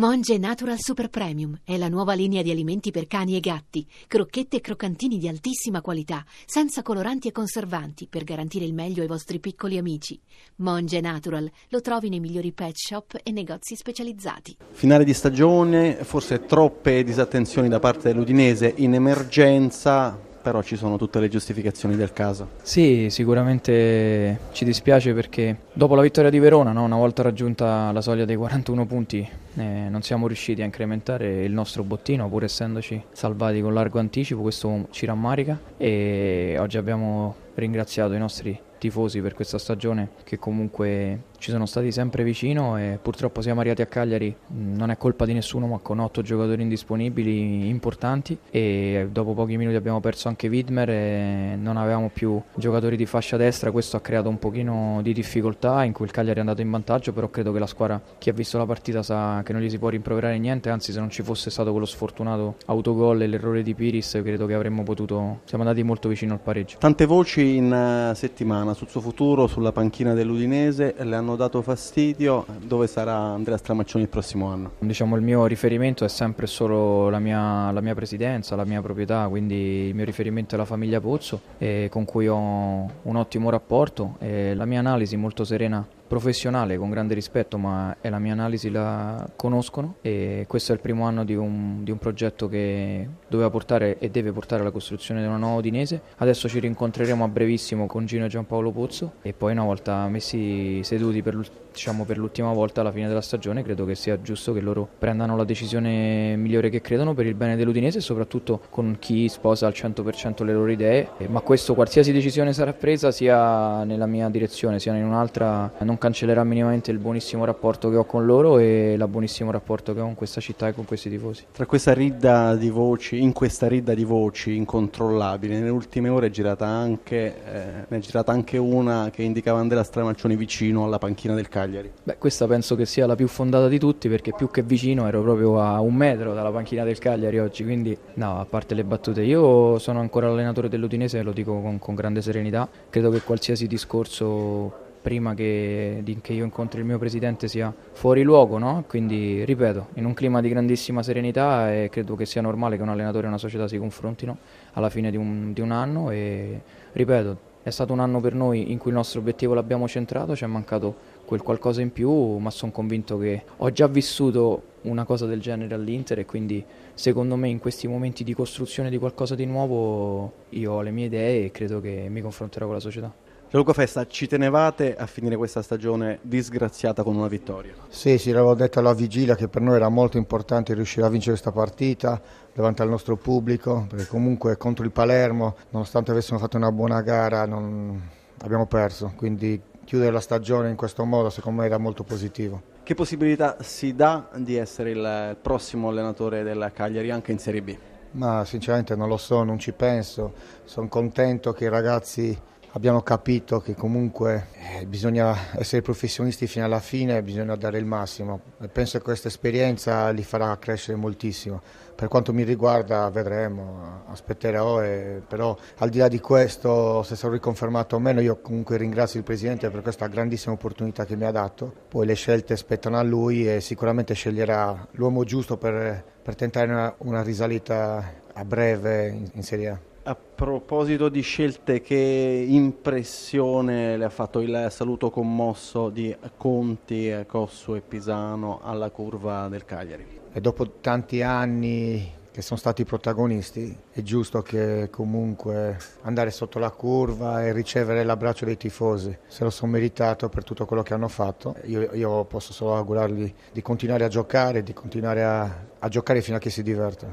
Monge Natural Super Premium è la nuova linea di alimenti per cani e gatti, crocchette e croccantini di altissima qualità, senza coloranti e conservanti, per garantire il meglio ai vostri piccoli amici. Monge Natural lo trovi nei migliori pet shop e negozi specializzati. Finale di stagione, forse troppe disattenzioni da parte dell'Udinese in emergenza, però ci sono tutte le giustificazioni del caso. Sì, sicuramente ci dispiace perché dopo la vittoria di Verona, no, una volta raggiunta la soglia dei 41 punti, eh, non siamo riusciti a incrementare il nostro bottino, pur essendoci salvati con largo anticipo, questo ci rammarica e oggi abbiamo ringraziato i nostri tifosi per questa stagione che comunque ci sono stati sempre vicino e purtroppo siamo arrivati a Cagliari, non è colpa di nessuno ma con otto giocatori indisponibili importanti e dopo pochi minuti abbiamo perso anche Widmer e non avevamo più giocatori di fascia destra, questo ha creato un pochino di difficoltà in cui il Cagliari è andato in vantaggio, però credo che la squadra, chi ha visto la partita sa che non gli si può rimproverare niente, anzi se non ci fosse stato quello sfortunato autogol e l'errore di Piris credo che avremmo potuto, siamo andati molto vicino al pareggio. Tante voci in uh, settimana sul suo futuro, sulla panchina dell'Udinese, le hanno dato fastidio, dove sarà Andrea Stramaccioni il prossimo anno? Diciamo il mio riferimento è sempre solo la mia, la mia presidenza, la mia proprietà, quindi il mio riferimento è la famiglia Pozzo con cui ho un ottimo rapporto e la mia analisi molto serena professionale con grande rispetto, ma è la mia analisi, la conoscono e questo è il primo anno di un, di un, progetto che doveva portare e deve portare alla costruzione di una nuova Udinese. Adesso ci rincontreremo a brevissimo con Gino e Giampaolo Pozzo e poi una volta messi seduti per, diciamo, per l'ultima volta alla fine della stagione credo che sia giusto che loro prendano la decisione migliore che credono per il bene dell'Udinese e soprattutto con chi sposa al 100% le loro idee, ma questo qualsiasi decisione sarà presa sia nella mia direzione sia in un'altra non cancellerà minimamente il buonissimo rapporto che ho con loro e il buonissimo rapporto che ho con questa città e con questi tifosi. Tra questa ridda di voci, in questa ridda di voci incontrollabili, nelle ultime ore è girata anche, eh, ne è girata anche una che indicava Andrea Stramaccioni vicino alla panchina del Cagliari. Beh, questa penso che sia la più fondata di tutti perché più che vicino ero proprio a un metro dalla panchina del Cagliari oggi, quindi no, a parte le battute, io sono ancora allenatore dell'Udinese e lo dico con, con grande serenità, credo che qualsiasi discorso prima che, che, io incontri il mio presidente sia fuori luogo, no? quindi ripeto, in un clima di grandissima serenità e credo che sia normale che un allenatore e una società si confrontino alla fine di un, di un anno e ripeto, è stato un anno per noi in cui il nostro obiettivo l'abbiamo centrato, ci è mancato quel qualcosa in più, ma sono convinto che ho già vissuto una cosa del genere all'Inter e quindi secondo me in questi momenti di costruzione di qualcosa di nuovo io ho le mie idee e credo che mi confronterò con la società. Gianluca Festa, ci tenevate a finire questa stagione disgraziata con una vittoria? Sì, sì, l'avevo detto alla vigilia che per noi era molto importante riuscire a vincere questa partita davanti al nostro pubblico, perché comunque contro il Palermo, nonostante avessimo fatto una buona gara, non... abbiamo perso, quindi chiudere la stagione in questo modo secondo me era molto positivo. Che possibilità si dà di essere il prossimo allenatore della Cagliari anche in Serie B? Ma sinceramente non lo so, non ci penso, sono contento che i ragazzi abbiamo capito che comunque eh, bisogna essere professionisti fino alla fine, bisogna dare il massimo penso che questa esperienza li farà crescere moltissimo. Per quanto mi riguarda vedremo, aspetterò, e, però al di là di questo se sarò riconfermato o meno io comunque ringrazio il Presidente per questa grandissima opportunità che mi ha dato, poi le scelte spettano a lui e sicuramente sceglierà l'uomo giusto per, per tentare una, una, risalita a breve in, in Serie A. A proposito di scelte, che impressione le ha fatto il saluto commosso di Conti, Cossu e Pisano alla curva del Cagliari? E dopo tanti anni che sono stati protagonisti, è giusto che comunque andare sotto la curva e ricevere l'abbraccio dei tifosi. Se lo sono meritato per tutto quello che hanno fatto, io, io posso solo augurargli di continuare a giocare, di continuare a, a giocare fino a che si divertono.